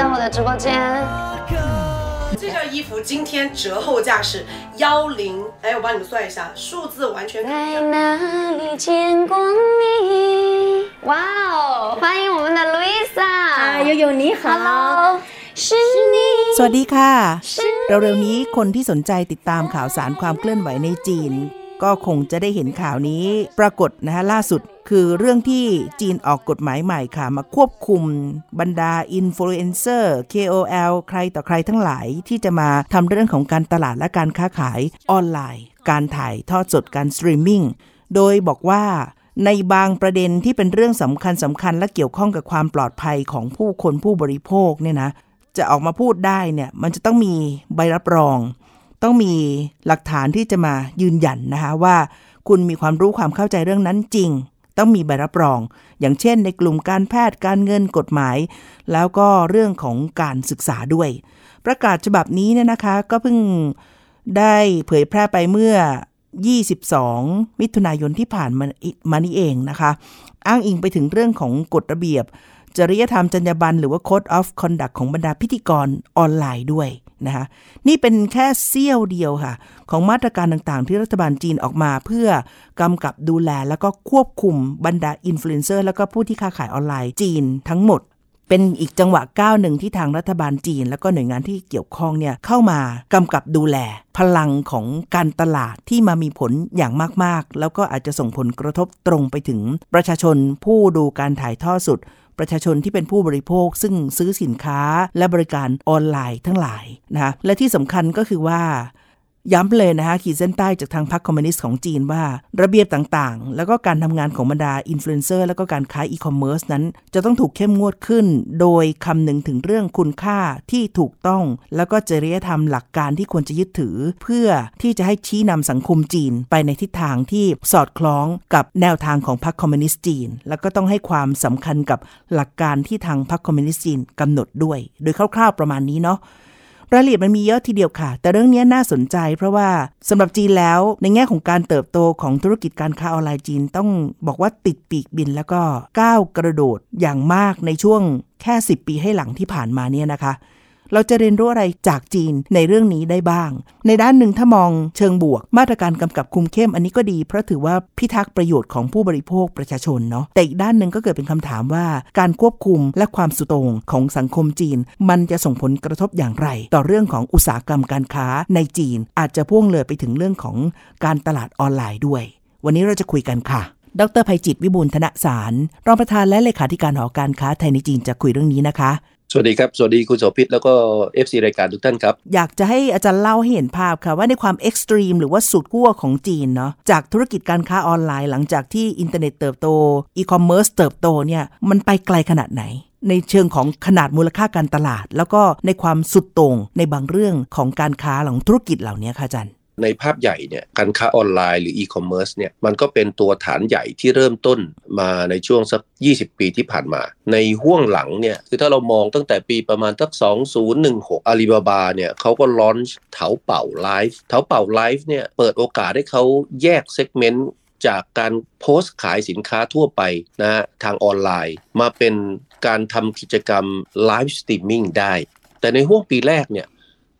到我的直播间。这件衣服今天折后价是幺零，哎，我帮你们算一下，数字完全不一在样。哪里见过你？哇哦！欢迎我们的 Luisa。啊，悠悠你好 Hello，是你。 สวัสดีค่ะ เร็วๆนี้คนที่สนใจติดตามข่าวสารความเคลื่อนไหวในจีน ก็คงจะได้เห็นข่าวนี้ปรากฏนะฮะล่าสุดคือเรื่องที่จีนออกกฎหมายใหม่ค่ะ มาควบคุมบรรดาอินฟลูเอนเซอร์ KOL ใครต่อใครทั้งหลายที่จะมาทำเรื่องของการตลาดและการค้าขายออนไลน์ การถ่ายทอดสดการสตรีมมิ่งโดยบอกว่าในบางประเด็นที่เป็นเรื่องสำคัญสำคัญและเกี่ยวข้องกับความปลอดภัยของผู้คนผู้บริโภคเนี่ยนะจะออกมาพูดได้เนี่ยมันจะต้องมีใบรับรอง ต้องมีหลักฐานที่จะมายืนยันนะคะว่า คุณมีความรู้ความเข้าใจเรื่องนั้นจริง ต้องมีใบรับรอง อย่างเช่น ในกลุ่มการแพทย์การเงินกฎหมาย แล้วก็เรื่องของการศึกษาด้วย ประกาศฉบับนี้เนี่ยนะคะ ก็เพิ่งได้เผยแพร่ไปเมื่อ 22 มิถุนายนที่ผ่านมามานี่เองนะคะ อ้างอิงไปถึงเรื่องของกฎระเบียบ จริยธรรมจรรยาบรรณหรือว่า Code of Conduct ของบรรดาพิธีกรออนไลน์ด้วย นะคะนี่เป็นแค่เสี้ยวเดียวค่ะ ของมาตรการต่างๆ ที่รัฐบาลจีนออกมาเพื่อกำกับดูแลแล้วก็ควบคุมบรรดาอินฟลูเอนเซอร์แล้วก็ผู้ที่ค้าขายออนไลน์จีนทั้งหมด เป็นอีกจังหวะก้าวหนึ่งที่ทางรัฐบาลจีน แล้วก็หน่วยงานที่เกี่ยวข้องเนี่ยเข้ามากำกับดูแล พลังของการตลาดที่มามีผลอย่างมากๆ แล้วก็อาจจะส่งผลกระทบตรงไปถึงประชาชนผู้ดูการถ่ายทอดสด ประชาชนที่เป็นผู้บริโภค ซึ่งซื้อสินค้าและบริการออนไลน์ทั้งหลายนะคะและที่สำคัญก็คือว่า ย้ำเลยนะคะขีดเส้นใต้จากทางพรรคคอมมิวนิสต์ของจีนว่า ระเบียบต่างๆ แล้วก็การทำงานของบรรดาอินฟลูเอนเซอร์แล้วก็การค้าอีคอมเมิร์ซนั้น จะต้องถูกเข้มงวดขึ้น โดยคำนึงถึงเรื่องคุณค่าที่ถูกต้อง แล้วก็จริยธรรมหลักการที่ควรจะยึดถือ เพื่อที่จะให้ชี้นำสังคมจีนไปในทิศทางที่สอดคล้องกับแนวทางของพรรคคอมมิวนิสต์จีน แล้วก็ต้องให้ความสำคัญกับหลักการที่ทางพรรคคอมมิวนิสต์จีนกำหนดด้วย โดยคร่าว ๆ ประมาณนี้เนาะ รายละเอียดมันมีเยอะทีเดียวค่ะ แต่เรื่องนี้น่าสนใจ เพราะว่าสำหรับจีนแล้วในแง่ของการเติบโตของธุรกิจการค้าออนไลน์จีนต้องบอกว่าติดปีกบินแล้วก็ก้าวกระโดดอย่างมากในช่วงแค่ 10 ปีให้หลังที่ผ่านมาเนี่ยนะคะ เราจะเรียนรู้อะไรจากจีนในเรื่องนี้ได้บ้าง ในด้านหนึ่งถ้ามองเชิงบวก มาตรการกำกับคุมเข้มอันนี้ก็ดี เพราะถือว่าพิทักษ์ประโยชน์ของผู้บริโภคประชาชนเนาะแต่อีกด้านหนึ่งก็เกิดเป็นคำถามว่า การควบคุมและความสุดโต่งของสังคมจีน มันจะส่งผลกระทบอย่างไร ต่อเรื่องของอุตสาหกรรมการค้าในจีน อาจจะพ่วงเลยไปถึงเรื่องของการตลาดออนไลน์ด้วย วันนี้เราจะคุยกันค่ะดร.ไพจิตร วิบูลย์ธนสาร รองประธานและเลขาธิการหอการค้าไทยในจีนจะคุยเรื่องนี้นะคะ สวัสดีครับ สวัสดีคุณโสภิตแล้วก็ FC รายการทุกท่านครับ อยากจะให้อาจารย์เล่าให้เห็นภาพค่ะ ว่าในความ extreme หรือว่าสุดขั้วของจีนเนาะจากธุรกิจการค้าออนไลน์หลังจากที่อินเทอร์เน็ตเติบโตอีคอมเมิร์ซเติบโตเนี่ยมันไปไกลขนาดไหน ในเชิงของขนาดมูลค่าการตลาด แล้วก็ในความสุดโต่งในบางเรื่องของการค้าของธุรกิจเหล่านี้ค่ะอาจารย์ ในภาพใหญ่เนี่ยการค้าออนไลน์หรืออีคอมเมิร์ซเนี่ยมันก็เป็นตัวฐานใหญ่ที่เริ่มต้นมาในช่วงสัก 20 ปีที่ผ่านมา ในห้วงหลังเนี่ยคือถ้าเรามองตั้งแต่ปีประมาณสัก 2016อาลีบาบาเนี่ยเขาก็ launch เถาเป่าไลฟ์เถาเป่าไลฟ์เนี่ยเปิดโอกาสให้เขาแยก segment จากการโพสต์ขายสินค้าทั่วไปนะฮะทางออนไลน์ มาเป็นการทำกิจกรรมไลฟ์สตรีมมิ่งได้ แต่ในห้วงปีแรกเนี่ย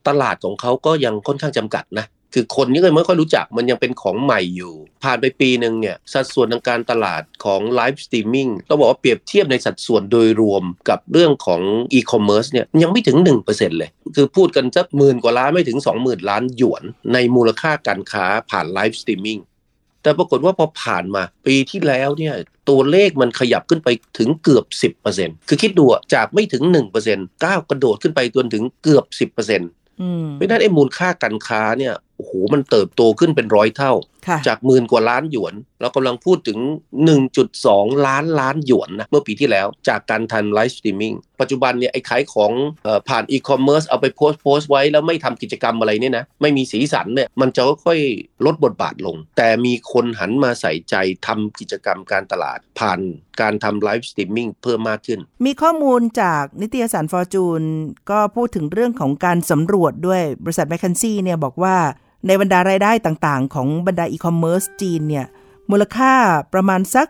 ตลาดของเขาก็ยังค่อนข้างจำกัดนะ คือคนยังไม่ค่อยรู้จักมันยังเป็นของใหม่อยู่ ผ่านไปปีหนึ่งเนี่ย สัดส่วนทางการตลาดของไลฟ์สตรีมมิ่งต้องบอกว่าเปรียบเทียบในสัดส่วนโดยรวมกับเรื่องของอีคอมเมิร์ซเนี่ยยังไม่ถึง 1%เลย คือพูดกันสักหมื่นกว่าล้านไม่ถึง 20,000 ล้านหยวน ในมูลค่าการค้าผ่านไลฟ์สตรีมมิ่งแต่ปรากฏว่าพอผ่านมาปีที่แล้วเนี่ยตัวเลขมันขยับขึ้นไปถึงเกือบ 10%คือคิดดูอะจากไม่ถึง1%ก้าวกระโดดขึ้นไปจนถึงเกือบ 10%อืมเพราะฉะนั้นไอ้มูลค่าการค้าเนี่ย โอ้โหมันเติบโตขึ้นเป็นร้อยเท่าค่ะจากหมื่นกว่าล้านหยวน เรากำลังพูดถึง 1.2 ล้านล้านหยวนนะเมื่อปีที่แล้วจากการทำไลฟ์สตรีมมิ่งปัจจุบันเนี่ยไอ้ขายของเออผ่านอีคอมเมิร์ซเอาไปโพสต์โพสต์ไว้แล้วไม่ทำกิจกรรมอะไรเนี่ยนะ ไม่มีสีสันเนี่ยมันจะค่อยๆลดบทบาทลง แต่มีคนหันมาใส่ใจทำกิจกรรมการตลาดผ่านการทำไลฟ์สตรีมมิ่งเพิ่มมากขึ้น มีข้อมูลจากนิตยสารฟอร์จูนก็พูดถึงเรื่องของการสำรวจด้วยบริษัทแมคคินซีย์เนี่ยบอกว่า ในบรรดารายได้ต่างๆ ของบรรดาอีคอมเมิร์ซจีนเนี่ยมูลค่าประมาณสัก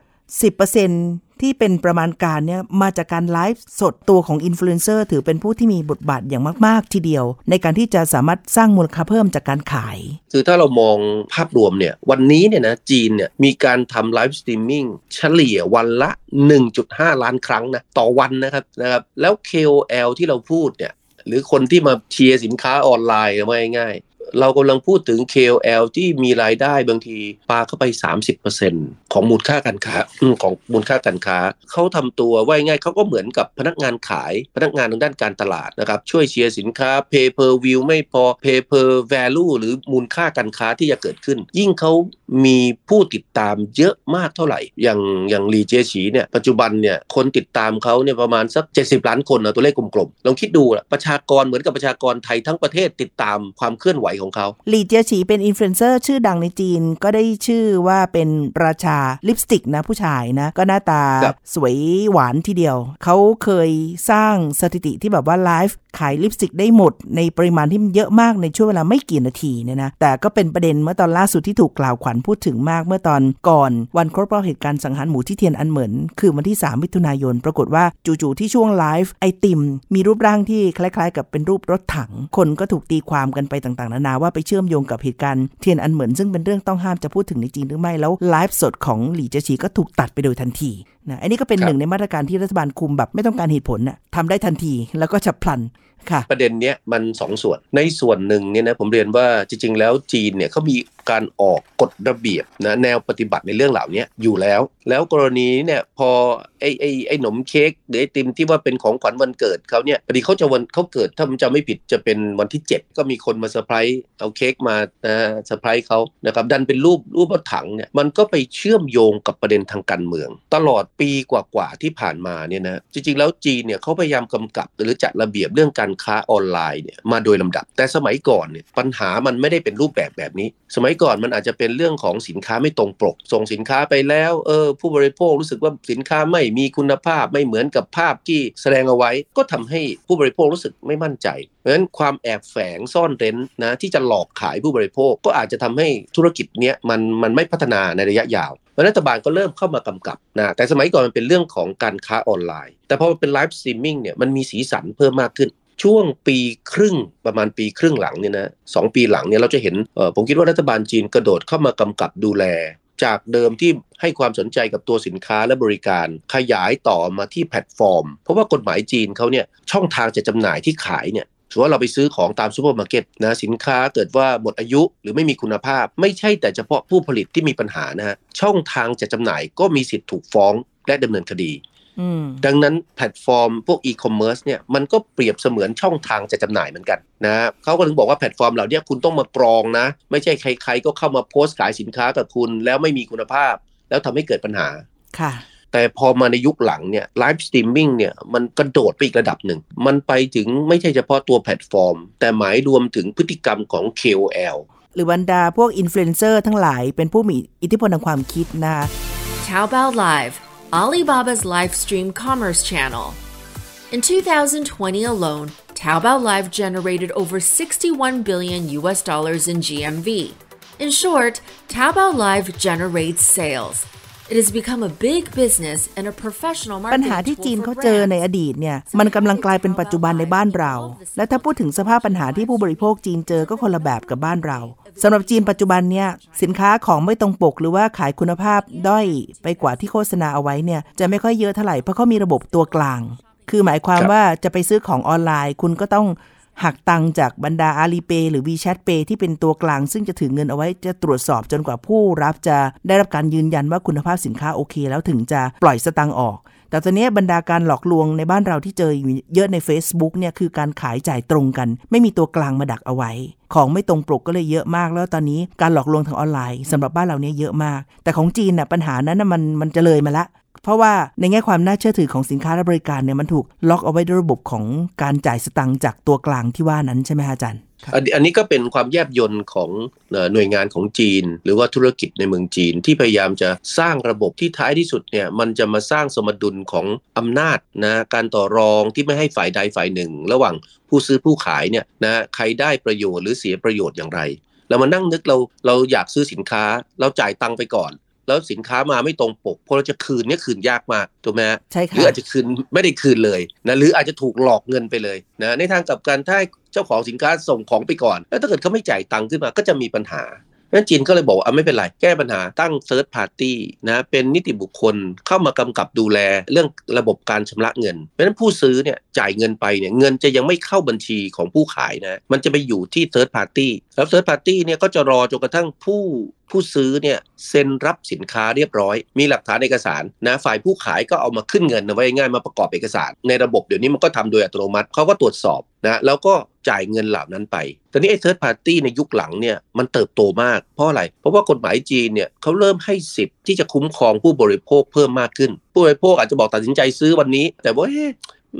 10%ที่เป็นประมาณการเนี่ยมาจากการไลฟ์สดตัวของอินฟลูเอนเซอร์ถือเป็นผู้ที่มีบทบาทอย่างมาก ๆ ทีเดียว ในการที่จะสามารถสร้างมูลค่าเพิ่มจากการขาย คือถ้าเรามองภาพรวมเนี่ยวันนี้เนี่ยนะจีนเนี่ยมีการทำไลฟ์สตรีมมิ่งเฉลี่ยวันละ 1.5 ล้านครั้งนะต่อวันนะครับนะครับแล้ว KOL ที่เราพูดเนี่ยหรือคนที่มาเชียร์สินค้าออนไลน์ว่าง่ายๆ เรากำลังพูดถึง KOL ที่มีรายได้บางทีปาเข้าไป 30%ของมูลค่าการค้าของมูลค่าการค้าเขาทำตัวว่าง่ายเขาก็เหมือนกับพนักงานขายพนักงานทางด้านการตลาดนะครับช่วยเชียร์สินค้า pay per view ไม่พอ pay per value หรือมูลค่าการค้าที่จะเกิดขึ้น ยิ่งเขามีผู้ติดตามเยอะมากเท่าไหร่ อย่างอย่างหลี่เจียฉีเนี่ยปัจจุบันเนี่ยคนติดตามเขาเนี่ยประมาณสัก 70 ล้านคนนะตัวเลขกลมๆลองคิดดูละประชากรเหมือนกับประชากรไทยทั้งประเทศติดตามความเคลื่อนไหวของเขาหลี่เจียฉีเป็นอินฟลูเอนเซอร์ชื่อดังในจีนก็ได้ชื่อว่าเป็นราชาลิปสติกนะผู้ชายนะ ก็หน้าตาครับสวยหวานทีเดียว เขาเคยสร้างสถิติที่แบบว่าไลฟ์ขายลิปสติกได้หมด ในปริมาณที่มันเยอะมากในช่วงเวลาไม่กี่นาทีเนี่ยนะแต่ก็เป็นประเด็นเมื่อตอนล่าสุดที่ถูกกล่าวขวัญพูดถึงมากเมื่อตอนก่อนวันครบรอบเหตุการณ์สังหารหมู่ที่เทียนอันเหมินคือวันที่ 3 มิถุนายน ปรากฏว่าจู่ๆที่ช่วงไลฟ์ไอติม มีรูปร่างที่คล้ายๆ กับเป็นรูปรถถัง คนก็ถูกตีความกันไปต่างๆนานาว่าไปเชื่อมโยงกับเหตุการณ์เทียนอันเหมินซึ่งเป็นเรื่องต้องห้ามจะพูดถึงในจีนหรือไม่แล้วไลฟ์สดของหลี่เจียฉีก็ถูกตัดไปโดยทันที นะอันนี้ก็เป็นครับหนึ่งในมาตรการที่รัฐบาลคุมแบบไม่ต้องการเหตุผลนะทำได้ทันทีแล้วก็ฉับพลันค่ะ ประเด็นเนี้ยมันสองส่วน ในส่วนหนึ่งเนี่ยนะผมเรียนว่าจริง ๆ แล้วจีนเนี่ยเขามีการออกกฎระเบียบนะแนวปฏิบัติในเรื่องเหล่านี้อยู่แล้ว แล้วกรณีเนี่ยพอไอ้ไอ้ไอ้หนมเค้กหรือไอติมที่ว่าเป็นของขวัญวันเกิดเขาเนี่ยพอดีเขาจะวันเขาเกิดถ้าผมจำไม่ผิดจะเป็นวันที่ 7 ก็มีคนมาเซอร์ไพรส์เอาเค้กมานะเซอร์ไพรส์เขานะครับดันเป็นรูปรูปรถถังเนี่ยมันก็ไปเชื่อมโยงกับประเด็นทางการเมือง ตลอดปีกว่าๆที่ผ่านมาเนี่ยนะจริงๆแล้วจีนเนี่ยเขาพยายามกำกับหรือจัดระเบียบเรื่องการค้าออนไลน์เนี่ยมาโดยลำดับ แต่สมัยก่อนเนี่ยปัญหามันไม่ได้เป็นรูปแบบแบบนี้ สมัยก่อนมันอาจจะเป็นเรื่องของสินค้าไม่ตรงปก ส่งสินค้าไปแล้วเออผู้บริโภครู้สึกว่าสินค้าไม่มีคุณภาพไม่เหมือนกับภาพที่แสดงเอาไว้ ก็ทำให้ผู้บริโภครู้สึกไม่มั่นใจเพราะฉะนั้นความแอบแฝงซ่อนเร้นนะที่จะหลอกขายผู้บริโภคก็อาจจะทำให้ธุรกิจเนี้ยมันมันไม่พัฒนาในระยะยาวรัฐบาลก็เริ่มเข้ามากำกับนะแต่สมัยก่อนมันเป็นเรื่องของการค้าออนไลน์ แต่พอมันเป็นไลฟ์สตรีมมิ่งเนี่ยมันมีสีสันเพิ่มมากขึ้น ช่วงปีครึ่งประมาณปีครึ่งหลังเนี่ยนะสองปีหลังเนี่ยเราจะเห็นผมคิดว่ารัฐบาลจีนกระโดดเข้ามากำกับดูแล จากเดิมที่ให้ความสนใจกับตัวสินค้าและบริการ ขยายต่อมาที่แพลตฟอร์ม เพราะว่ากฎหมายจีนเขาเนี่ยช่องทางจัดจำหน่ายที่ขายเนี่ยถือว่าเราไปซื้อของตามซูเปอร์มาร์เก็ตนะสินค้าเกิดว่าหมดอายุหรือไม่มีคุณภาพ ไม่ใช่แต่เฉพาะผู้ผลิตที่มีปัญหานะฮะช่องทางจัดจำหน่ายก็มีสิทธิ์ถูกฟ้องและดำเนินคดี ดังนั้นแพลตฟอร์มพวกอีคอมเมิร์ซเนี่ยมันก็เปรียบเสมือนช่องทางจัดจำหน่ายเหมือนกันนะเขาก็ถึงบอกว่าแพลตฟอร์มเหล่านี้คุณต้องมากรองนะ ไม่ใช่ใคร ๆ ก็เข้ามาโพสต์ขายสินค้ากับคุณ แล้วไม่มีคุณภาพ แล้วทำให้เกิดปัญหาค่ะแต่พอมาในยุคหลังเนี่ยไลฟ์สตรีมมิ่งเนี่ยมันกระโดดไปอีกระดับหนึ่ง มันไปถึงไม่ใช่เฉพาะตัวแพลตฟอร์ม แต่หมายรวมถึงพฤติกรรมของ KOL หรือบรรดาพวกอินฟลูเอนเซอร์ทั้งหลายเป็นผู้มีอิทธิพลทางความคิดนะคะ Taobao Live, Alibaba's live stream commerce channel. In 2020 alone, Taobao Live generated over 61 billion US dollars in GMV. In short, Taobao Live generates sales. It has become a big business and a professional ปัญ marketing หาที่ tool จีน for เขาเจอใน brands. อดีตเนี่ย มันกำลังกลายเป็นปัจจุบันในบ้านเรา และถ้าพูดถึงสภาพปัญหาที่ผู้บริโภคจีนเจอก็คนละแบบกับบ้านเรา สำหรับจีนปัจจุบันเนี่ยสินค้าของไม่ตรงปก หรือว่าขายคุณภาพด้อยไปกว่าที่โฆษณาเอาไว้เนี่ยจะไม่ค่อยเยอะเท่าไหร่เพราะเขามีระบบตัวกลาง คือหมายความครับว่าจะไปซื้อของออนไลน์ คุณก็ต้องหักตังค์จากบรรดา Alipay หรือ WeChat Pay ที่เป็นตัวกลาง ซึ่งจะถือเงินเอาไว้จะตรวจสอบจนกว่าผู้รับจะได้รับการยืนยันว่าคุณภาพสินค้าโอเค แล้วถึงจะปล่อยสตังค์ออก แต่ตอนนี้บรรดาการหลอกลวงในบ้านเราที่เจออยู่เยอะใน Facebook เนี่ยคือการขายจ่ายตรงกัน ไม่มีตัวกลางมาดักเอาไว้ ของไม่ตรงปกก็เลยเยอะมากแล้วตอนนี้การหลอกลวงทางออนไลน์สำหรับบ้านเราเนี่ยเยอะมาก แต่ของจีนน่ะปัญหานั้นน่ะมันมันจะเลยมาละเพราะว่าในแง่ความน่าเชื่อถือของสินค้าและบริการเนี่ยมันถูกล็อกเอาไว้ด้วยระบบของการจ่ายสตังค์จากตัวกลางที่ว่านั้นใช่ไหมฮะอาจารย์ อันนี้ก็เป็นความแยบยนต์ของหน่วยงานของจีน หรือว่าธุรกิจในเมืองจีนที่พยายามจะสร้างระบบที่ท้ายที่สุดเนี่ยมันจะมาสร้างสมดุลของอำนาจนะการต่อรองที่ไม่ให้ฝ่ายใดฝ่ายหนึ่ง ระหว่างผู้ซื้อผู้ขายเนี่ยนะใครได้ประโยชน์หรือเสียประโยชน์อย่างไรเรามานั่งนึกเราเราอยากซื้อสินค้า เราจ่ายตังค์ไปก่อน แล้วสินค้ามาไม่ตรงปกพอเราจะคืนเนี่ยคืนยากมากถูกไหมฮะใช่หรือค่ะอาจจะคืนไม่ได้คืนเลยนะหรืออาจจะถูกหลอกเงินไปเลยนะในทางกลับกันถ้าเจ้าของสินค้าส่งของไปก่อน แล้วถ้าเกิดเขาไม่จ่ายตังค์ขึ้นมาก็จะมีปัญหาเพราะฉะนั้นจีนก็เลยบอกว่าอะไม่เป็นไร แก้ปัญหาตั้ง third party นะเป็นนิติบุคคลเข้ามากำกับดูแลเรื่องระบบการชำระเงิน เพราะฉะนั้นผู้ซื้อเนี่ยจ่ายเงินไปเนี่ยเงินจะยังไม่เข้าบัญชีของผู้ขายนะมันจะไปอยู่ที่ third party แล้ว third party เนี่ยก็จะรอจนกระทั่งผู้ ผู้ซื้อเนี่ยเซ็นรับสินค้าเรียบร้อย มีหลักฐานเอกสารนะฝ่ายผู้ขายก็เอามาขึ้นเงินเอาไว้ง่ายมาประกอบเอกสาร ในระบบเดี๋ยวนี้มันก็ทำโดยอัตโนมัติเขาก็ตรวจสอบนะแล้วก็จ่ายเงินเหล่านั้นไป ตอนนี้ไอ้ third party ในยุคหลังเนี่ยมันเติบโตมาก เพราะอะไร เพราะว่ากฎหมายจีนเนี่ยเขาเริ่มให้สิทธิ์ที่จะคุ้มครองผู้บริโภคเพิ่มมากขึ้น ผู้บริโภคอาจจะบอกตัดสินใจซื้อวันนี้ แต่ว่า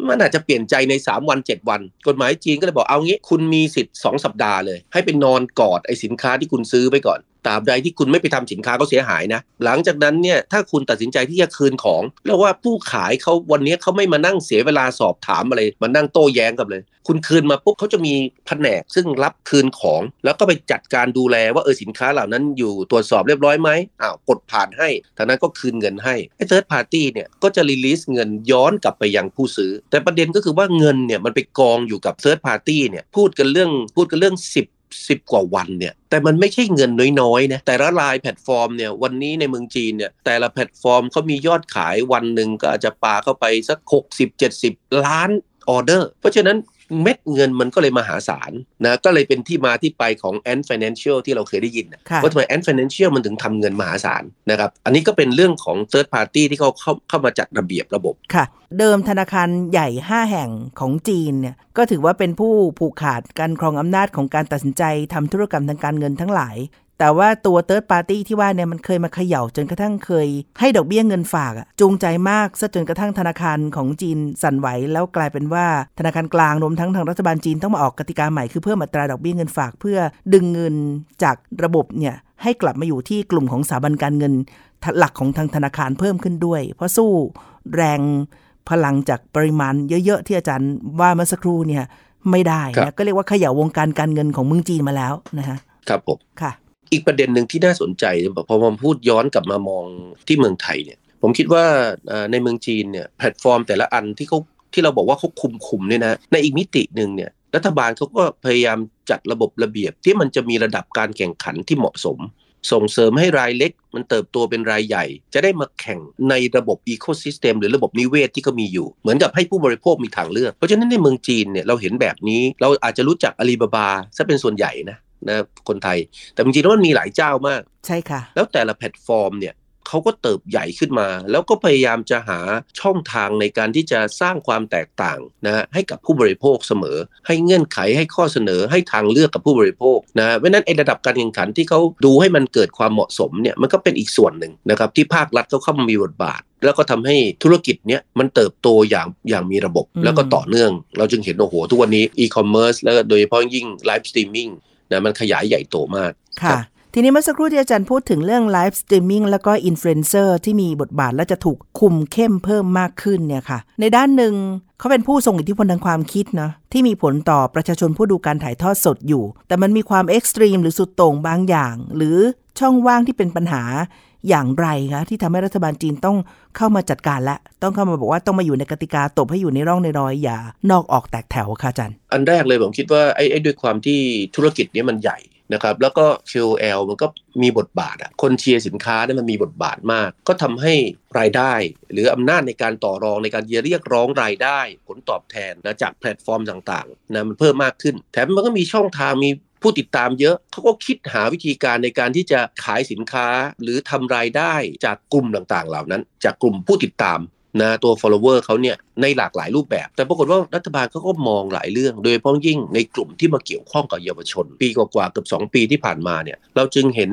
มันอาจจะเปลี่ยนใจใน 3 วัน 7 วัน กฎหมายจีนก็เลยบอกเอางี้ คุณมีสิทธิ์ 2 สัปดาห์เลย ให้ไปนอนกอดไอ้สินค้าที่คุณซื้อไปก่อน ตราบใดที่คุณไม่ไปทำสินค้าก็เสียหายนะ หลังจากนั้นเนี่ยถ้าคุณตัดสินใจที่จะคืนของ แล้วว่าผู้ขายเขาวันนี้เขาไม่มานั่งเสียเวลาสอบถามอะไรมานั่งโต้แย้งกันเลย คุณคืนมาปุ๊บเขาจะมีแผนกซึ่งรับคืนของ แล้วก็ไปจัดการดูแลว่าเออสินค้าเหล่านั้นอยู่ตรวจสอบเรียบร้อยไหมอ้าวกดผ่านให้ทางนั้นก็คืนเงินให้ไอ้ third party เนี่ยก็จะ release เงินย้อนกลับไปยังผู้ซื้อ แต่ประเด็นก็คือว่าเงินเนี่ยมันไปกองอยู่กับ third party เนี่ยพูดกันเรื่องพูดกันเรื่อง 10 สิบกว่าวันเนี่ยแต่มันไม่ใช่เงินน้อยๆนะแต่ละรายแพลตฟอร์มเนี่ยวันนี้ในเมืองจีนเนี่ยแต่ละแพลตฟอร์มเขามียอดขายวันหนึ่งก็อาจจะปาเข้าไปสัก 60-70 ล้านออเดอร์ เพราะฉะนั้น เม็ดเงินมันก็เลยมหาศาลนะก็เลยเป็นที่มาที่ไปของ Ant Financial ที่เราเคยได้ยินนะค่ะว่าทำไม Ant Financial มันถึงทำเงินมหาศาลนะครับอันนี้ก็เป็นเรื่องของ Third Party ที่เขาเข้าเข้ามาจัดระเบียบระบบค่ะ เดิมธนาคารใหญ่ 5 แห่งของจีนเนี่ยก็ถือว่าเป็นผู้ผูกขาดการครองอำนาจของการตัดสินใจทำธุรกรรมทางการเงินทั้งหลาย แต่ว่าตัว Third Party ที่ว่าเนี่ยมันเคยมาเขย่าจนกระทั่งเคย ให้ดอกเบี้ยเงินฝากอะจูงใจมากซะจนกระทั่งธนาคารของจีนสั่นไหว แล้วกลายเป็นว่าธนาคารกลางรวมทั้งทางรัฐบาลจีนต้องมาออกกติกาใหม่คือเพิ่มอัตราดอกเบี้ยเงินฝากเพื่อดึงเงินจากระบบเนี่ยให้กลับมาอยู่ที่กลุ่มของสถาบันการเงินหลักของทางธนาคารเพิ่มขึ้นด้วย เพราะสู้แรงพลังจากปริมาณเยอะๆที่อาจารย์ว่าเมื่อสักครู่เนี่ยไม่ได้นะครับก็เรียกว่าเขย่าวงการการเงินของเมืองจีนมาแล้วนะฮะครับผมค่ะ อีกประเด็นหนึ่งที่น่าสนใจพอผมพูดย้อนกลับมามองที่เมืองไทยเนี่ยผมคิดว่าในเมืองจีนเนี่ยแพลตฟอร์มแต่ละอันที่เขาที่เราบอกว่าเขาคุมคุมเนี่ยนะในอีกมิติหนึ่งเนี่ยรัฐบาลเขาก็พยายามจัดระบบระเบียบที่มันจะมีระดับการแข่งขันที่เหมาะสม ส่งเสริมให้รายเล็ก มันเติบโตเป็นรายใหญ่ จะได้มาแข่งในระบบอีโค y ิสเต็มหรือระบบนิเวศที่เขามีอยู่ เหมือนกับให้ผู้บริโภคมีทางเลือก เพราะฉะนั้นในเมืองจีนเนี่ยเราเห็นแบบนี้เราอาจจะรู้จักอาลีบาบาซะเป็นส่วนใหญ่นะ นะคนไทย แต่จริงๆแล้วมันมีหลายเจ้ามาก ใช่ค่ะ แล้วแต่ละแพลตฟอร์มเนี่ยเขาก็เติบใหญ่ขึ้นมา แล้วก็พยายามจะหาช่องทางในการที่จะสร้างความแตกต่างนะฮะให้กับผู้บริโภคเสมอ ให้เงื่อนไขให้ข้อเสนอให้ทางเลือกกับผู้บริโภคนะเพราะฉะนั้นไอ้ระดับการแข่งขันที่เขาดูให้มันเกิดความเหมาะสมเนี่ยมันก็เป็นอีกส่วนหนึ่งนะครับที่ภาครัฐเขาเข้ามามีบทบาทแล้วก็ทำให้ธุรกิจเนี้ยมันเติบโตอย่างอย่างมีระบบอืมแล้วก็ต่อเนื่อง เราจึงเห็นโอ้โหทุกวันนี้อีคอมเมิร์ซแล้วก็โดยเฉพาะยิ่งไลฟ์สตรีมมิ่ง นะมันขยายใหญ่โตมากค่ะทีนี้เมื่อสักครู่ที่อาจารย์พูดถึงเรื่องไลฟ์สตรีมมิ่งแล้วก็อินฟลูเอนเซอร์ที่มีบทบาทและจะถูกคุมเข้มเพิ่มมากขึ้นเนี่ยค่ะ ในด้านหนึ่งเขาเป็นผู้ทรงอิทธิพลทางความคิดนะที่มีผลต่อประชาชนผู้ดูการถ่ายทอดสดอยู่ แต่มันมีความเอ็กซ์ตรีมหรือสุดโต่งบางอย่าง หรือช่องว่างที่เป็นปัญหา อย่างไรคะที่ทำให้รัฐบาลจีนต้องเข้ามาจัดการและ ต้องเข้ามาบอกว่าต้องมาอยู่ในกติกาตบให้อยู่ในร่องในรอยอย่านอกออกแตกแถวค่ะอาจารย์อันแรกเลยผมคิดว่าไอ้ไอ้ด้วยความที่ธุรกิจนี้มันใหญ่นะครับแล้วก็ KOL มันก็มีบทบาทอะคนเชียร์สินค้าเนี่ยมันมีบทบาทมาก ก็ทำให้รายได้ หรืออำนาจในการต่อรองในการเรียกร้องรายได้ ผลตอบแทนนะจากแพลตฟอร์มต่างๆนะมันเพิ่มมากขึ้น แถมมันก็มีช่องทางมี ผู้ติดตามเยอะเขาก็คิดหาวิธีการในการที่จะขายสินค้าหรือทำรายได้จากกลุ่มต่างๆ เหล่านั้น จากกลุ่มผู้ติดตามนะตัว follower เขาเนี่ยในหลากหลายรูปแบบ แต่ปรากฏว่ารัฐบาลเขาก็มองหลายเรื่อง โดยเฉพาะยิ่งในกลุ่มที่มาเกี่ยวข้องกับเยาวชน ปีกว่าๆเกือบ2 ปีที่ผ่านมาเนี่ยเราจึงเห็น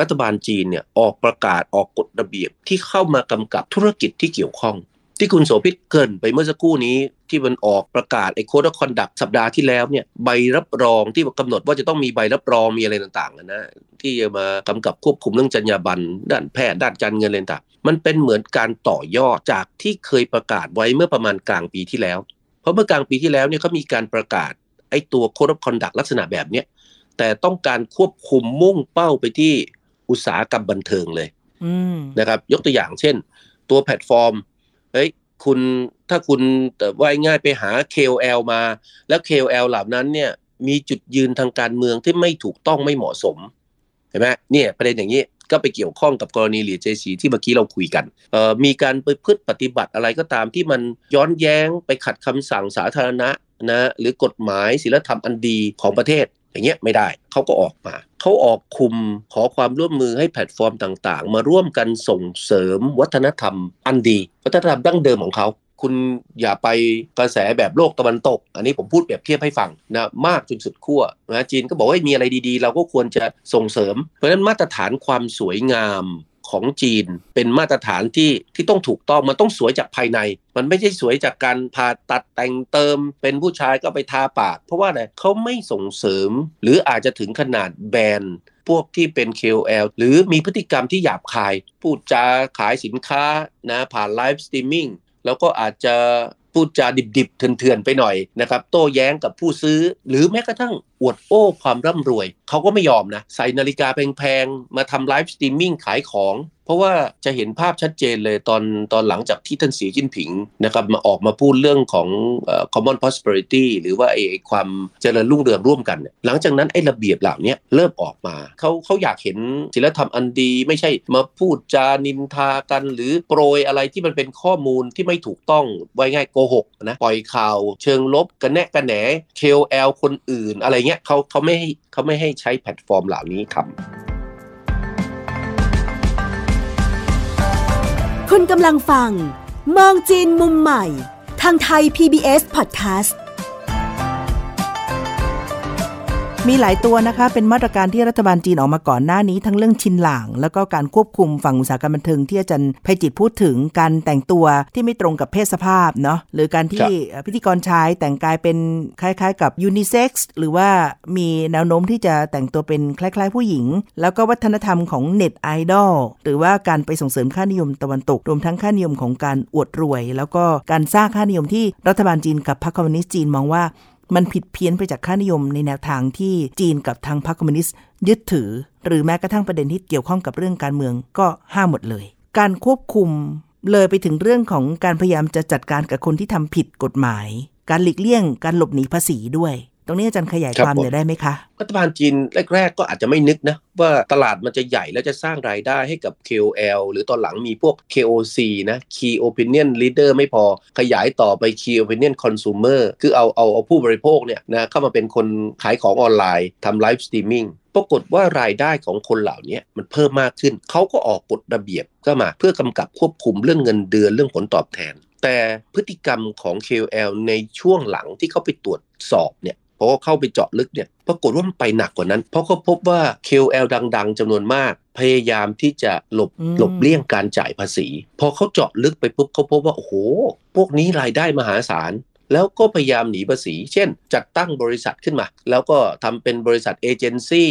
รัฐบาลจีนเนี่ยออกประกาศออกกฎระเบียบที่เข้ามากำกับธุรกิจที่เกี่ยวข้อง ที่คุณโสภิตเกินไปเมื่อสักครู่นี้ที่มันออกประกาศไอ้โค้ดคอนดักสัปดาห์ที่แล้วเนี่ยใบรับรองที่กำหนดว่าจะต้องมีใบรับรองมีอะไรต่างๆนะที่จะมากำกับควบคุมเรื่องจรรยาบรรณด้านแพทย์ด้านการเงินอะไรต่างมันเป็นเหมือนการต่อยอดจากที่เคยประกาศไว้เมื่อประมาณกลางปีที่แล้ว เพราะเมื่อกลางปีที่แล้วเนี่ยเขามีการประกาศไอ้ตัวโค้ดคอนดักลักษณะแบบเนี้ยแต่ต้องการควบคุมมุ่งเป้าไปที่อุตสาหกรรมบันเทิงเลยนะครับยกตัวอย่างเช่น ตัวแพลตฟอร์ม เฮ้ยคุณถ้าคุณแต่ว่าง่ายไปหา KOL มา แล้ว KOL เหล่านั้นเนี่ยมีจุดยืนทางการเมืองที่ไม่ถูกต้องไม่เหมาะสมเห็นไหมเนี่ยประเด็นอย่างนี้ก็ไปเกี่ยวข้องกับกรณีเหลียเจซีที่เมื่อกี้เราคุยกันเอ่อมีการไปพฤติปฏิบัติอะไรก็ตามที่มันย้อนแย้งไปขัดคำสั่งสาธารณะนะหรือกฎหมายศีลธรรมอันดีของประเทศ อย่างเงี้ยไม่ได้เขาก็ออกมาเขาออกคุมขอความร่วมมือให้แพลตฟอร์มต่างๆ มาร่วมกันส่งเสริมวัฒนธรรมอันดี วัฒนธรรมดั้งเดิมของเขาคุณอย่าไปกระแสแบบโลกตะวันตก อันนี้ผมพูดแบบเทียบให้ฟังนะมากจนสุดขั้วนะจีนก็บอกว่ามีอะไรดีๆ เราก็ควรจะส่งเสริม เพราะฉะนั้นมาตรฐานความสวยงาม ของจีนเป็นมาตรฐานที่ที่ต้องถูกต้องมันต้องสวยจากภายใน มันไม่ใช่สวยจากการผ่าตัดแต่งเติม เป็นผู้ชายก็ไปทาปาก เพราะว่าอะไรเขาไม่ส่งเสริม หรืออาจจะถึงขนาดแบนพวกที่เป็น KOL หรือมีพฤติกรรมที่หยาบคาย พูดจาขายสินค้านะผ่านไลฟ์สตรีมมิ่งแล้วก็อาจจะ พูดจาดิบๆเถื่อนๆไปหน่อยนะครับโต้แย้งกับผู้ซื้อ หรือแม้กระทั่งอวดโอ้ความร่ำรวย เขาก็ไม่ยอมนะ ใส่นาฬิกาแพงๆ มาทำไลฟ์สตรีมมิ่งขายของ ราะว่าจะเห็นภาพชัดเจนเลยตอนตอนหลังจากที่ท่านสีจิ้นผิงนะครับมาออกมาพูดเรื่องของ common prosperity หรือว่าไอ้ความเจริญรุ่งเรืองร่วมกัน หลังจากนั้นไอ้ระเบียบเหล่านี้เริ่มออกมาเขาเขาอยากเห็นศิลธรรมอันดีไม่ใช่มาพูดจานินทากัน หรือโปรยอะไรที่มันเป็นข้อมูลที่ไม่ถูกต้องไว้ง่ายโกหกนะปล่อยข่าวเชิงลบกันแนะกันแหน KOL คนอื่นอะไรเงี้ยเขาเขาไม่เขาไม่ให้ใช้แพลตฟอร์มเหล่านี้ทำ คุณกำลังฟัง มองจีนมุมใหม่ ทางไทย PBS Podcast มีหลายตัวนะคะ เป็นมาตรการที่รัฐบาลจีนออกมาก่อนหน้านี้ ทั้งเรื่องชินหลาง แล้วก็การควบคุมฝั่งอุตสาหกรรมบันเทิงที่อาจารย์ไพจิตพูดถึงการแต่งตัวที่ไม่ตรงกับเพศสภาพเนาะหรือการที่พิธีกรชายแต่งกายเป็นคล้ายๆ กับยูนิเซ็กซ์หรือว่ามีแนวโน้มที่จะแต่งตัวเป็นคล้ายๆ ผู้หญิง แล้วก็วัฒนธรรมของเน็ตไอดอลหรือว่าการไปส่งเสริมค่านิยมตะวันตกรวมทั้งค่านิยมของการอวดรวย แล้วก็การสร้างค่านิยมที่รัฐบาลจีนกับพรรคคอมมิวนิสต์จีนมองว่า มันผิดเพี้ยนไปจากค่านิยมในแนวทางที่จีนกับทางพรรคคอมมิวนิสต์ยึดถือ หรือแม้กระทั่งประเด็นที่เกี่ยวข้องกับเรื่องการเมืองก็ห้ามหมดเลย การควบคุมเลยไปถึงเรื่องของการพยายามจะจัดการกับคนที่ทำผิดกฎหมาย การหลีกเลี่ยง การหลบหนีภาษีด้วย ตรงนี้อาจารย์ขยายความหน่อยได้ไหมคะ รัฐบาลจีนแรก ๆ ก็อาจจะไม่นึกนะ ว่าตลาดมันจะใหญ่แล้วจะสร้างรายได้ให้กับ KOL หรือตอนหลังมีพวก KOC นะ Key Opinion Leader ไม่พอขยายต่อไป Key Opinion Consumer คือเอาเอาเอาผู้บริโภคเนี่ยนะเข้ามาเป็นคนขายของออนไลน์ทำ live streamingปรากฏว่ารายได้ของคนเหล่านี้มันเพิ่มมากขึ้น เขาก็ออกกฎระเบียบก็มาเพื่อกำกับควบคุมเรื่องเงินเดือนเรื่องผลตอบแทน แต่พฤติกรรมของ KOL ในช่วงหลังที่เขาไปตรวจสอบเนี่ย พอเข้าไปเจาะลึกเนี่ยปรากฏว่ามันไปหนักกว่านั้น เพราะเขาพบว่า KOL ดัง ๆจำนวนมาก พยายามที่จะหลบหลบเลี่ยงการจ่ายภาษี พอเขาเจาะลึกไปปุ๊บเขาพบว่า โอ้โห พวกนี้รายได้มหาศาลแล้วก็พยายามหนีภาษี เช่น จัดตั้งบริษัทขึ้นมา แล้วก็ทำเป็นบริษัทเอเจนซี่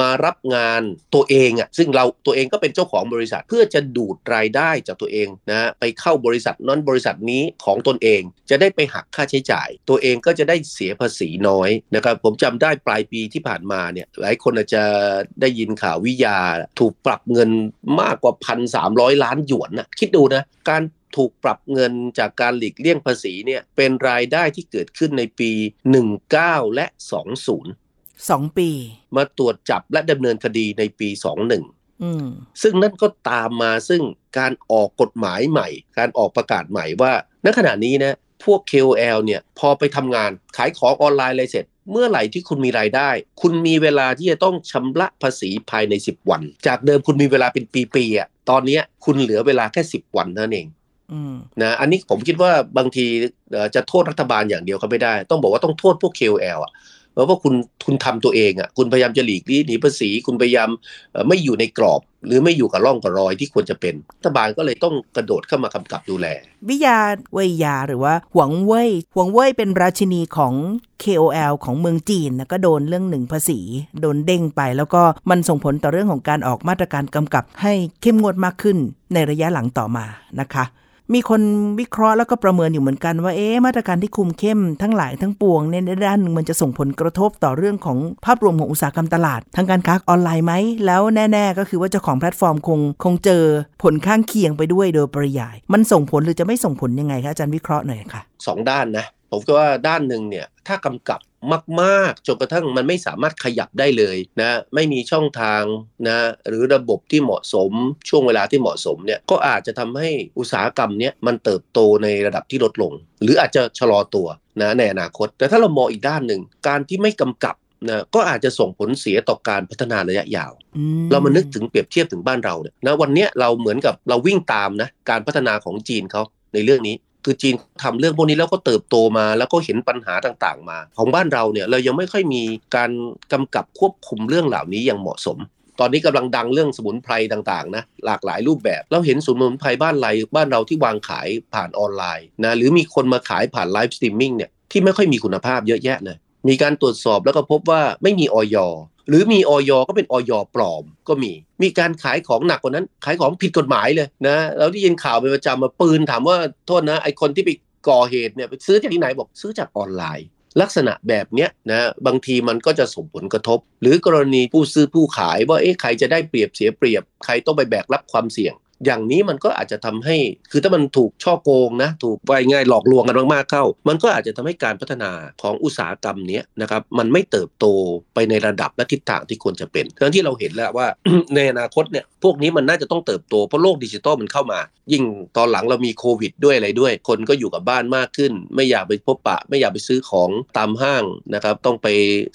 มารับงานตัวเองอะซึ่งเราตัวเองก็เป็นเจ้าของบริษัท เพื่อจะดูดรายได้จากตัวเองนะไปเข้าบริษัทนั้นบริษัทนี้ของตนเอง จะได้ไปหักค่าใช้จ่าย ตัวเองก็จะได้เสียภาษีน้อยนะครับผมจำได้ปลายปีที่ผ่านมาเนี่ยหลายคนอาจจะได้ยินข่าววิยาถูกปรับเงินมากกว่าพันสามร้อยล้านหยวนนะคิดดูนะการถูกปรับเงินจากการหลีกเลี่ยงภาษีเนี่ยเป็นรายได้ที่เกิดขึ้นในปี 19 และ 20 สองปี มาตรวจจับและดำเนินคดีในปีสองหนึ่งซึ่งนั่นก็ตามมาซึ่งการออกกฎหมายใหม่ การออกประกาศใหม่ว่าณขณะนี้นะพวก KOL เนี่ยพอไปทำงานขายของออนไลน์อะไรเสร็จ เมื่อไหร่ที่คุณมีรายได้ คุณมีเวลาที่จะต้องชำระภาษีภายใน 10 วัน จากเดิมคุณมีเวลาเป็นปีๆอะตอนนี้คุณเหลือเวลาแค่ 10 วันนั่นเองอืมนะอันนี้ผมคิดว่าบางทีเอ่อจะโทษรัฐบาลอย่างเดียวก็ไม่ได้ ต้องบอกว่าต้องโทษพวก KOL อะ เพราะว่าคุณคุณทำตัวเองอะคุณพยายามจะหลีกลี่หนีภาษีคุณพยายามไม่อยู่ในกรอบ หรือไม่อยู่กับร่องกับรอยที่ควรจะเป็นรัฐบาลก็เลยต้องกระโดดเข้ามากำกับดูแล วิยาเวยยาหรือว่าหวังเว่ยหวังเว่ยเป็นราชินีของ KOL ของเมืองจีนนะก็โดนเรื่องหนึ่งภาษี โดนเด้งไป แล้วก็มันส่งผลต่อเรื่องของการออกมาตรการกำกับให้เข้มงวดมากขึ้นในระยะหลังต่อมานะคะ มีคนวิเคราะห์แล้วก็ประเมินอยู่เหมือนกันว่าเอ๊ะมาตรการที่คุมเข้มทั้งหลายทั้งปวงเนี่ยในด้านหนึ่งมันจะส่งผลกระทบต่อเรื่องของภาพรวมของอุตสาหกรรมตลาดทางการค้าออนไลน์ไหม แล้วแน่ ๆ ก็คือว่าเจ้าของแพลตฟอร์มคงคงเจอผลข้างเคียงไปด้วยโดยปริยาย มันส่งผลหรือจะไม่ส่งผลยังไงคะอาจารย์วิเคราะห์หน่อยค่ะสองด้านนะผมก็ว่าด้านหนึ่งเนี่ยถ้ากำกับ มากๆจนกระทั่งมันไม่สามารถขยับได้เลยนะไม่มีช่องทางนะหรือระบบที่เหมาะสมช่วงเวลาที่เหมาะสมเนี่ยก็อาจจะทำให้อุตสาหกรรมเนี้ยมันเติบโตในระดับที่ลดลง หรืออาจจะชะลอตัวนะในอนาคต แต่ถ้าเรามองอีกด้านหนึ่งการที่ไม่กำกับนะก็อาจจะส่งผลเสียต่อการพัฒนาระยะยาวอืเรามานึกถึงเปรียบเทียบถึงบ้านเราเนี่ยนะวันเนี้ยเราเหมือนกับเราวิ่งตามนะการพัฒนาของจีนเขาในเรื่องนี้ คือจีนทำเรื่องพวกนี้แล้วก็เติบโตมา แล้วก็เห็นปัญหาต่างๆ มา ของบ้านเราเนี่ยเรายังไม่ค่อยมีการกำกับควบคุมเรื่องเหล่านี้อย่างเหมาะสมตอนนี้กำลังดังเรื่องสมุนไพรต่างๆนะหลากหลายรูปแบบเราเห็นสมุนไพรบ้านไรบ้านเราที่วางขายผ่านออนไลน์นะหรือมีคนมาขายผ่าน live streaming เนี่ยที่ไม่ค่อยมีคุณภาพเยอะแยะเลย มีการตรวจสอบแล้วก็พบว่าไม่มีอย. หรือมีออยก็เป็นออยปลอมก็มี มีการขายของหนักกว่านั้น ขายของผิดกฎหมายเลยนะเราได้ยินข่าวเป็นประจำมาปืนถามว่าโทษนะไอคนที่ไปก่อเหตุเนี่ยไปซื้อจากที่ไหนบอกซื้อจากออนไลน์ ลักษณะแบบเนี้ยนะบางทีมันก็จะส่งผลกระทบ หรือกรณีผู้ซื้อผู้ขายว่าเอ๊ะใครจะได้เปรียบเสียเปรียบ ใครต้องไปแบกรับความเสี่ยง อย่างนี้มันก็อาจจะทำให้ คือถ้ามันถูกช่อโกงนะถูกว่าง่ายหลอกลวงกันมากๆเข้า มันก็อาจจะทำให้การพัฒนาของอุตสาหกรรมเนี้ยนะครับมันไม่เติบโตไปในระดับและทิศทางที่ควรจะเป็นทั้งที่เราเห็นแล้วว่าในอนาคตเนี่ยพวกนี้มันน่าจะต้องเติบโตเพราะโลกดิจิตอลมันเข้ามา ยิ่งตอนหลังเรามีโควิดด้วยอะไรด้วย คนก็อยู่กับบ้านมากขึ้น ไม่อยากไปพบปะ ไม่อยากไปซื้อของตามห้างนะครับต้องไป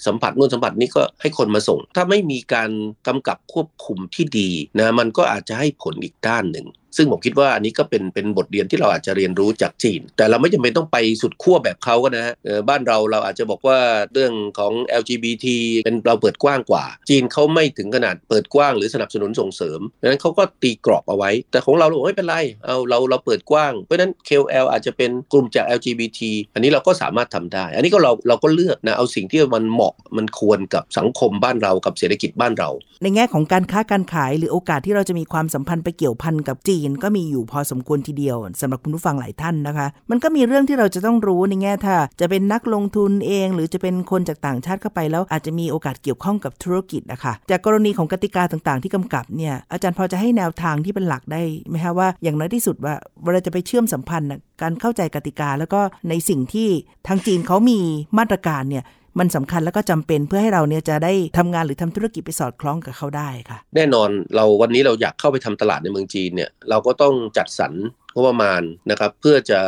สัมผัสนู่นสัมผัสนี้ก็ให้คนมาส่ง ถ้าไม่มีการกำกับควบคุมที่ดีนะมันก็อาจจะให้ผลอีกได้านหนึ่ง ซึ่งผมคิดว่าอันนี้ก็เป็นเป็นบทเรียนที่เราอาจจะเรียนรู้จากจีน แต่เราไม่จำเป็นต้องไปสุดขั้วแบบเขาก็นะฮะบ้านเราเราอาจจะบอกว่าเรื่องของ LGBT เป็นเราเปิดกว้างกว่า จีนเขาไม่ถึงขนาดเปิดกว้างหรือสนับสนุนส่งเสริมดังนั้นเขาก็ตีกรอบเอาไว้ แต่ของเราเราบอกไม่เป็นไรเอาเราเราเปิดกว้างเพราะฉะนั้น KOL อาจจะเป็นกลุ่มจาก LGBT อันนี้เราก็สามารถทำได้ อันนี้ก็เราเราก็เลือกนะเอาสิ่งที่มันเหมาะมันควรกับสังคมบ้านเรากับเศรษฐกิจบ้านเรา ในแง่ของการค้าการขายหรือโอกาสที่เราจะมีความสัมพันธ์ไปเกี่ยวพันกับจีนก็มีอยู่พอสมควรทีเดียวสำหรับคุณผู้ฟังหลายท่านนะคะ มันก็มีเรื่องที่เราจะต้องรู้ในแง่ถ้า จะเป็นนักลงทุนเอง หรือจะเป็นคนจากต่างชาติเข้าไปแล้วอาจจะมีโอกาสเกี่ยวข้องกับธุรกิจนะคะจากกรณีของกติกาต่างๆ ที่กำกับเนี่ยอาจารย์พอจะให้แนวทางที่เป็นหลักได้ไหมคะว่าอย่างน้อยที่สุดว่าเวลาจะไปเชื่อมสัมพันธ์การเข้าใจกติกาแล้วก็ในสิ่งที่ทางจีนเขามีมาตรการเนี่ย มันสำคัญแล้วก็จำเป็นเพื่อให้เราเนี่ยจะได้ทำงานหรือทำธุรกิจไปสอดคล้องกับเขาได้ค่ะ แน่นอนเราวันนี้เราอยากเข้าไปทำตลาดในเมืองจีนเนี่ยเราก็ต้องจัดสรรงบประมาณนะครับเพื่อจะ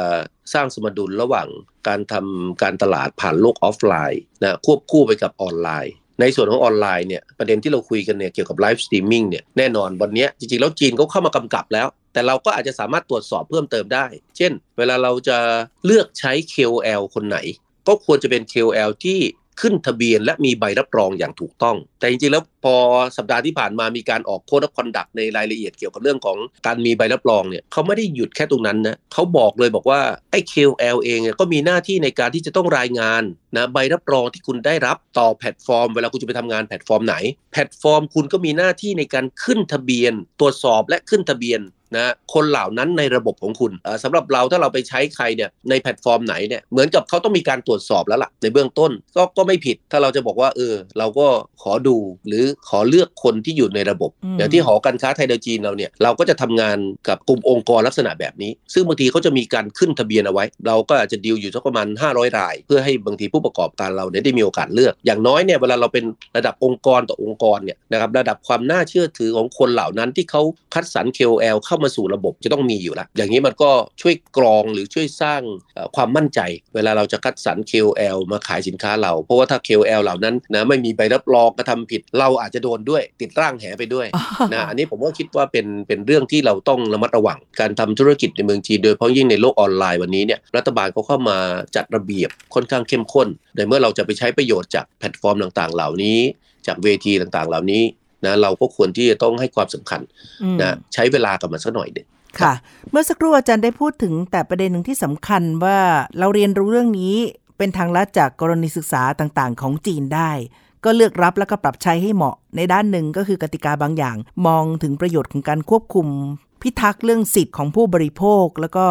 สร้างสมดุลระหว่างการทำการตลาดผ่านโลกออฟไลน์นะควบคู่ไปกับออนไลน์ในส่วนของออนไลน์เนี่ยประเด็นที่เราคุยกันเนี่ยเกี่ยวกับ live streaming เนี่ยแน่นอนวันนี้จริงๆ แล้วจีนเขาเข้ามากำกับแล้ว แต่เราก็อาจจะสามารถตรวจสอบเพิ่มเติมได้ เช่น เวลาเราจะเลือกใช้ KOL คนไหน ก็ควรจะเป็น KOL ที่ขึ้นทะเบียนและมีใบรับรองอย่างถูกต้อง แต่จริงๆ แล้วพอสัปดาห์ที่ผ่านมามีการออก code conduct ในรายละเอียดเกี่ยวกับเรื่องของการมีใบรับรองเนี่ยเขาไม่ได้หยุดแค่ตรงนั้นนะเขาบอกเลยบอกว่าไอ้ KOL เองเนี่ยก็มีหน้าที่ในการที่จะต้องรายงานนะใบรับรองที่คุณได้รับต่อแพลตฟอร์ม เวลาคุณจะไปทำงานแพลตฟอร์มไหน แพลตฟอร์มคุณก็มีหน้าที่ในการขึ้นทะเบียน ตรวจสอบและขึ้นทะเบียน นะคนเหล่านั้นในระบบของคุณเอ่อสำหรับเราถ้าเราไปใช้ใครเนี่ยในแพลตฟอร์มไหนเนี่ยเหมือนกับเขาต้องมีการตรวจสอบแล้วล่ะในเบื้องต้นก็ก็ไม่ผิดถ้าเราจะบอกว่าเออเราก็ขอดูหรือขอเลือกคนที่อยู่ในระบบอืมอย่างที่หอการค้าไทยเดยวจีนเราเนี่ยเราก็จะทำงานกับกลุ่มองค์กรลักษณะแบบนี้ ซึ่งบางทีเขาจะมีการขึ้นทะเบียนเอาไว้ เราก็อาจจะดีลอยู่สักประมาณ 500 ราย เพื่อให้บางทีผู้ประกอบการเราเนี่ยได้มีโอกาสเลือก อย่างน้อยเนี่ยเวลาเราเป็นระดับองค์กรต่อองค์กรเนี่ยนะครับระดับความน่าเชื่อถือของคนเหล่านั้นที่เขาคัดสรร KOL เข้าามาสู่ระบบจะต้องมีอยู่แล้วอย่างนี้มันก็ช่วยกรองหรือช่วยสร้างความมั่นใจ เวลาเราจะคัดสรร KOL มาขายสินค้าเรา เพราะว่าถ้า KOL เหล่านั้นนะไม่มีใบรับรองกระทำผิด เราอาจจะโดนด้วย ติดร่างแหไปด้วยนะอันนี้ผมก็คิดว่าเป็นเป็นเรื่องที่เราต้องระมัดระวัง การทำธุรกิจในเมืองจีนโดยเฉพาะยิ่งในโลกออนไลน์วันนี้เนี่ยรัฐบาลเขาเข้ามาจัดระเบียบค่อนข้างเข้มข้นในเมื่อเราจะไปใช้ประโยชน์จากแพลตฟอร์มต่างๆ เหล่านี้ จากเวทีต่างๆ เหล่านี้ นะเราก็ควรที่จะต้องให้ความสำคัญนะใช้เวลากับมันสักหน่อยเด็กค่ะ เมื่อสักครู่อาจารย์ได้พูดถึงแต่ประเด็นหนึ่งที่สำคัญว่าเราเรียนรู้เรื่องนี้เป็นทางลัดจากกรณีศึกษาต่างๆ ของจีนได้ ก็เลือกรับแล้วก็ปรับใช้ให้เหมาะ ในด้านหนึ่งก็คือกติกาบางอย่าง มองถึงประโยชน์ของการควบคุม พิทักษ์เรื่องสิทธิ์ของผู้บริโภค แล้วก็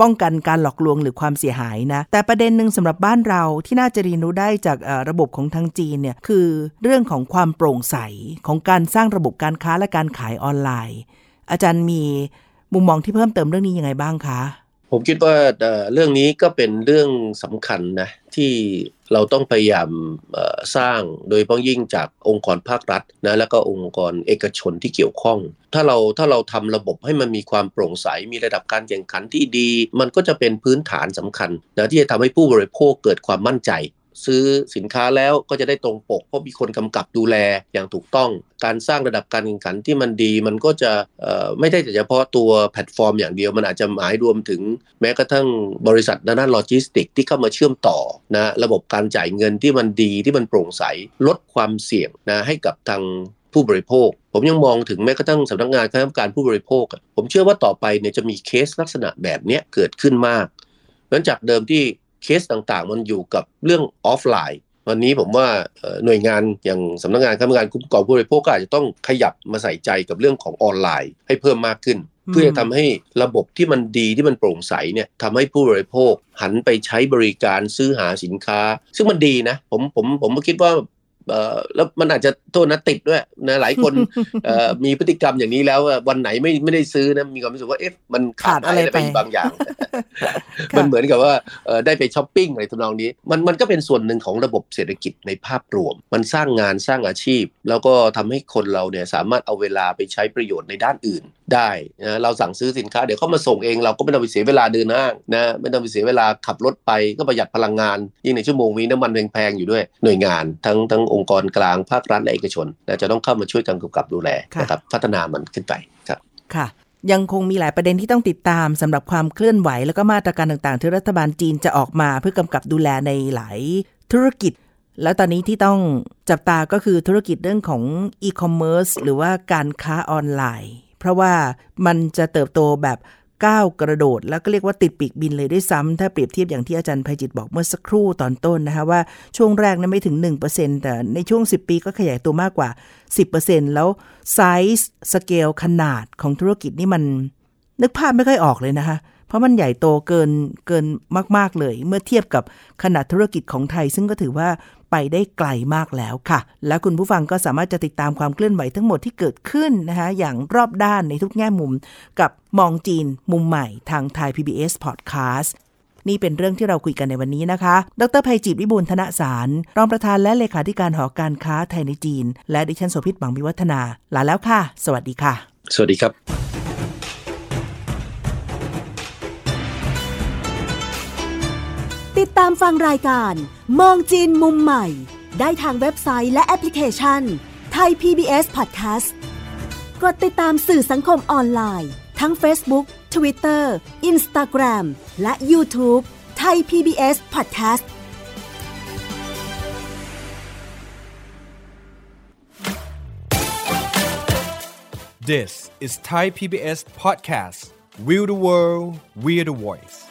ป้องกันการหลอกลวงหรือความเสียหายนะ แต่ประเด็นหนึ่งสำหรับบ้านเราที่น่าจะเรียนรู้ได้จากระบบของทางจีนเนี่ยคือเรื่องของความโปร่งใสของการสร้างระบบการค้าและการขายออนไลน์ อาจารย์มีมุมมองที่เพิ่มเติมเรื่องนี้ยังไงบ้างคะ ผมคิดว่าเรื่องนี้ก็เป็นเรื่องสำคัญนะ ที่เราต้องพยายามสร้างโดยเฉพาะยิ่งจากองค์กรภาครัฐนะแล้วก็องค์กรเอกชนที่เกี่ยวข้อง ถ้าเราถ้าเราทำระบบให้มันมีความโปร่งใสมีระดับการแข่งขันที่ดี มันก็จะเป็นพื้นฐานสำคัญนะที่จะทำให้ผู้บริโภคเกิดความมั่นใจ ซื้อสินค้าแล้วก็จะได้ตรงปก เพราะมีคนกำกับดูแลอย่างถูกต้อง การสร้างระดับการแข่งขันที่มันดี มันก็จะไม่ได้แต่เฉพาะตัวแพลตฟอร์มอย่างเดียว มันอาจจะหมายรวมถึงแม้กระทั่งบริษัทด้านโลจิสติกที่เข้ามาเชื่อมต่อนะระบบการจ่ายเงินที่มันดีที่มันโปร่งใสลดความเสี่ยงนะให้กับทางผู้บริโภค ผมยังมองถึงแม้กระทั่งสำนักงานคณะกรรมการผู้บริโภค ผมเชื่อว่าต่อไปเนี่ยจะมีเคสลักษณะแบบนี้เกิดขึ้นมากเนื่องจากเดิมที่ เคสต่างๆ มันอยู่กับเรื่องออฟไลน์วันนี้ผมว่าหน่วยงานอย่างสำนักงานคณะกรรมการคุ้มครองผู้บริโภคก็อาจจะต้องขยับมาใส่ใจกับเรื่องของออนไลน์ให้เพิ่มมากขึ้น เพื่อจะทำให้ระบบที่มันดีที่มันโปร่งใสเนี่ยทำให้ผู้บริโภคหันไปใช้บริการซื้อหาสินค้า ซึ่งมันดีนะผมผมผมก็คิดว่า แล้วมันอาจจะโทษนะติดด้วยนะหลายคนมีพฤติกรรมอย่างนี้แล้ววันไหนไม่ไม่ได้ซื้อนะมีความรู้สึกว่าเอ๊ะมันขาดอะไรไปบางอย่าง มันเหมือนกับว่าได้ไปช้อปปิ้งอะไรทำนองนี้ มันมันก็เป็นส่วนหนึ่งของระบบเศรษฐกิจในภาพรวม มันสร้างงานสร้างอาชีพ แล้วก็ทำให้คนเราเนี่ยสามารถเอาเวลาไปใช้ประโยชน์ในด้านอื่น ได้นะเราสั่งซื้อสินค้าเดี๋ยวเขามาส่งเองเราก็ไม่ต้องไปเสียเวลาเดินห้างนะไม่ต้องไปเสียเวลาขับรถไปก็ประหยัดพลังงาน ยิ่งในชั่วโมงนี้น้ำมันแพงๆอยู่ด้วยหน่วยงานทั้งทั้งองค์กรกลางภาครัฐและเอกชนจะต้องเข้ามาช่วยกันกำกับดูแลนะครับพัฒนามันขึ้นไปครับค่ะยังคงมีหลายประเด็นที่ต้องติดตามสำหรับความเคลื่อนไหว แล้วก็มาตรการต่างๆ ที่รัฐบาลจีนจะออกมาเพื่อกำกับดูแลในหลายธุรกิจ แล้วตอนนี้ที่ต้องจับตาก็คือธุรกิจเรื่องของอีคอมเมิร์ซหรือว่าการค้าออนไลน์ เพราะว่ามันจะเติบโตแบบก้าวกระโดด แล้วก็เรียกว่าติดปีกบินเลยด้วยซ้ำถ้าเปรียบเทียบอย่างที่อาจารย์ไพจิตรบอกเมื่อสักครู่ตอนต้นนะคะว่าช่วงแรกนั้นไม่ถึง 1%แต่ในช่วง 10 ปีก็ขยายตัวมากกว่า 10%แล้ว size scale ขนาดของธุรกิจนี่มันนึกภาพไม่ค่อยออกเลยนะคะ เพราะมันใหญ่โตเกินเกินมาก ๆ เลย เมื่อเทียบกับขนาดธุรกิจของไทย ซึ่งก็ถือว่า ไปได้ไกลมากแล้วค่ะ และคุณผู้ฟังก็สามารถจะติดตามความเคลื่อนไหวทั้งหมดที่เกิดขึ้นนะคะอย่างรอบด้านในทุกแง่มุม กับมองจีน มุมใหม่ทางไทย PBS Podcast นี่เป็นเรื่องที่เราคุยกันในวันนี้นะคะ ดรภัยจิตวิบูลธนสาร รองประธานและเลขาธิการหอการค้าไทยในจีน และดิฉันโสภิตบังมิวัฒนา ลาแล้วค่ะ สวัสดีค่ะ สวัสดีครับ ตามฟังรายการ มองจีนมุมใหม่ ได้ทางเว็บไซต์และแอปพลิเคชันไทย PBS Podcast กดติดตามสื่อสังคมออนไลน์ ทั้ง Facebook Twitter Instagram และ YouTube ไทย PBS Podcast This is Thai PBS Podcast We the World We the Voice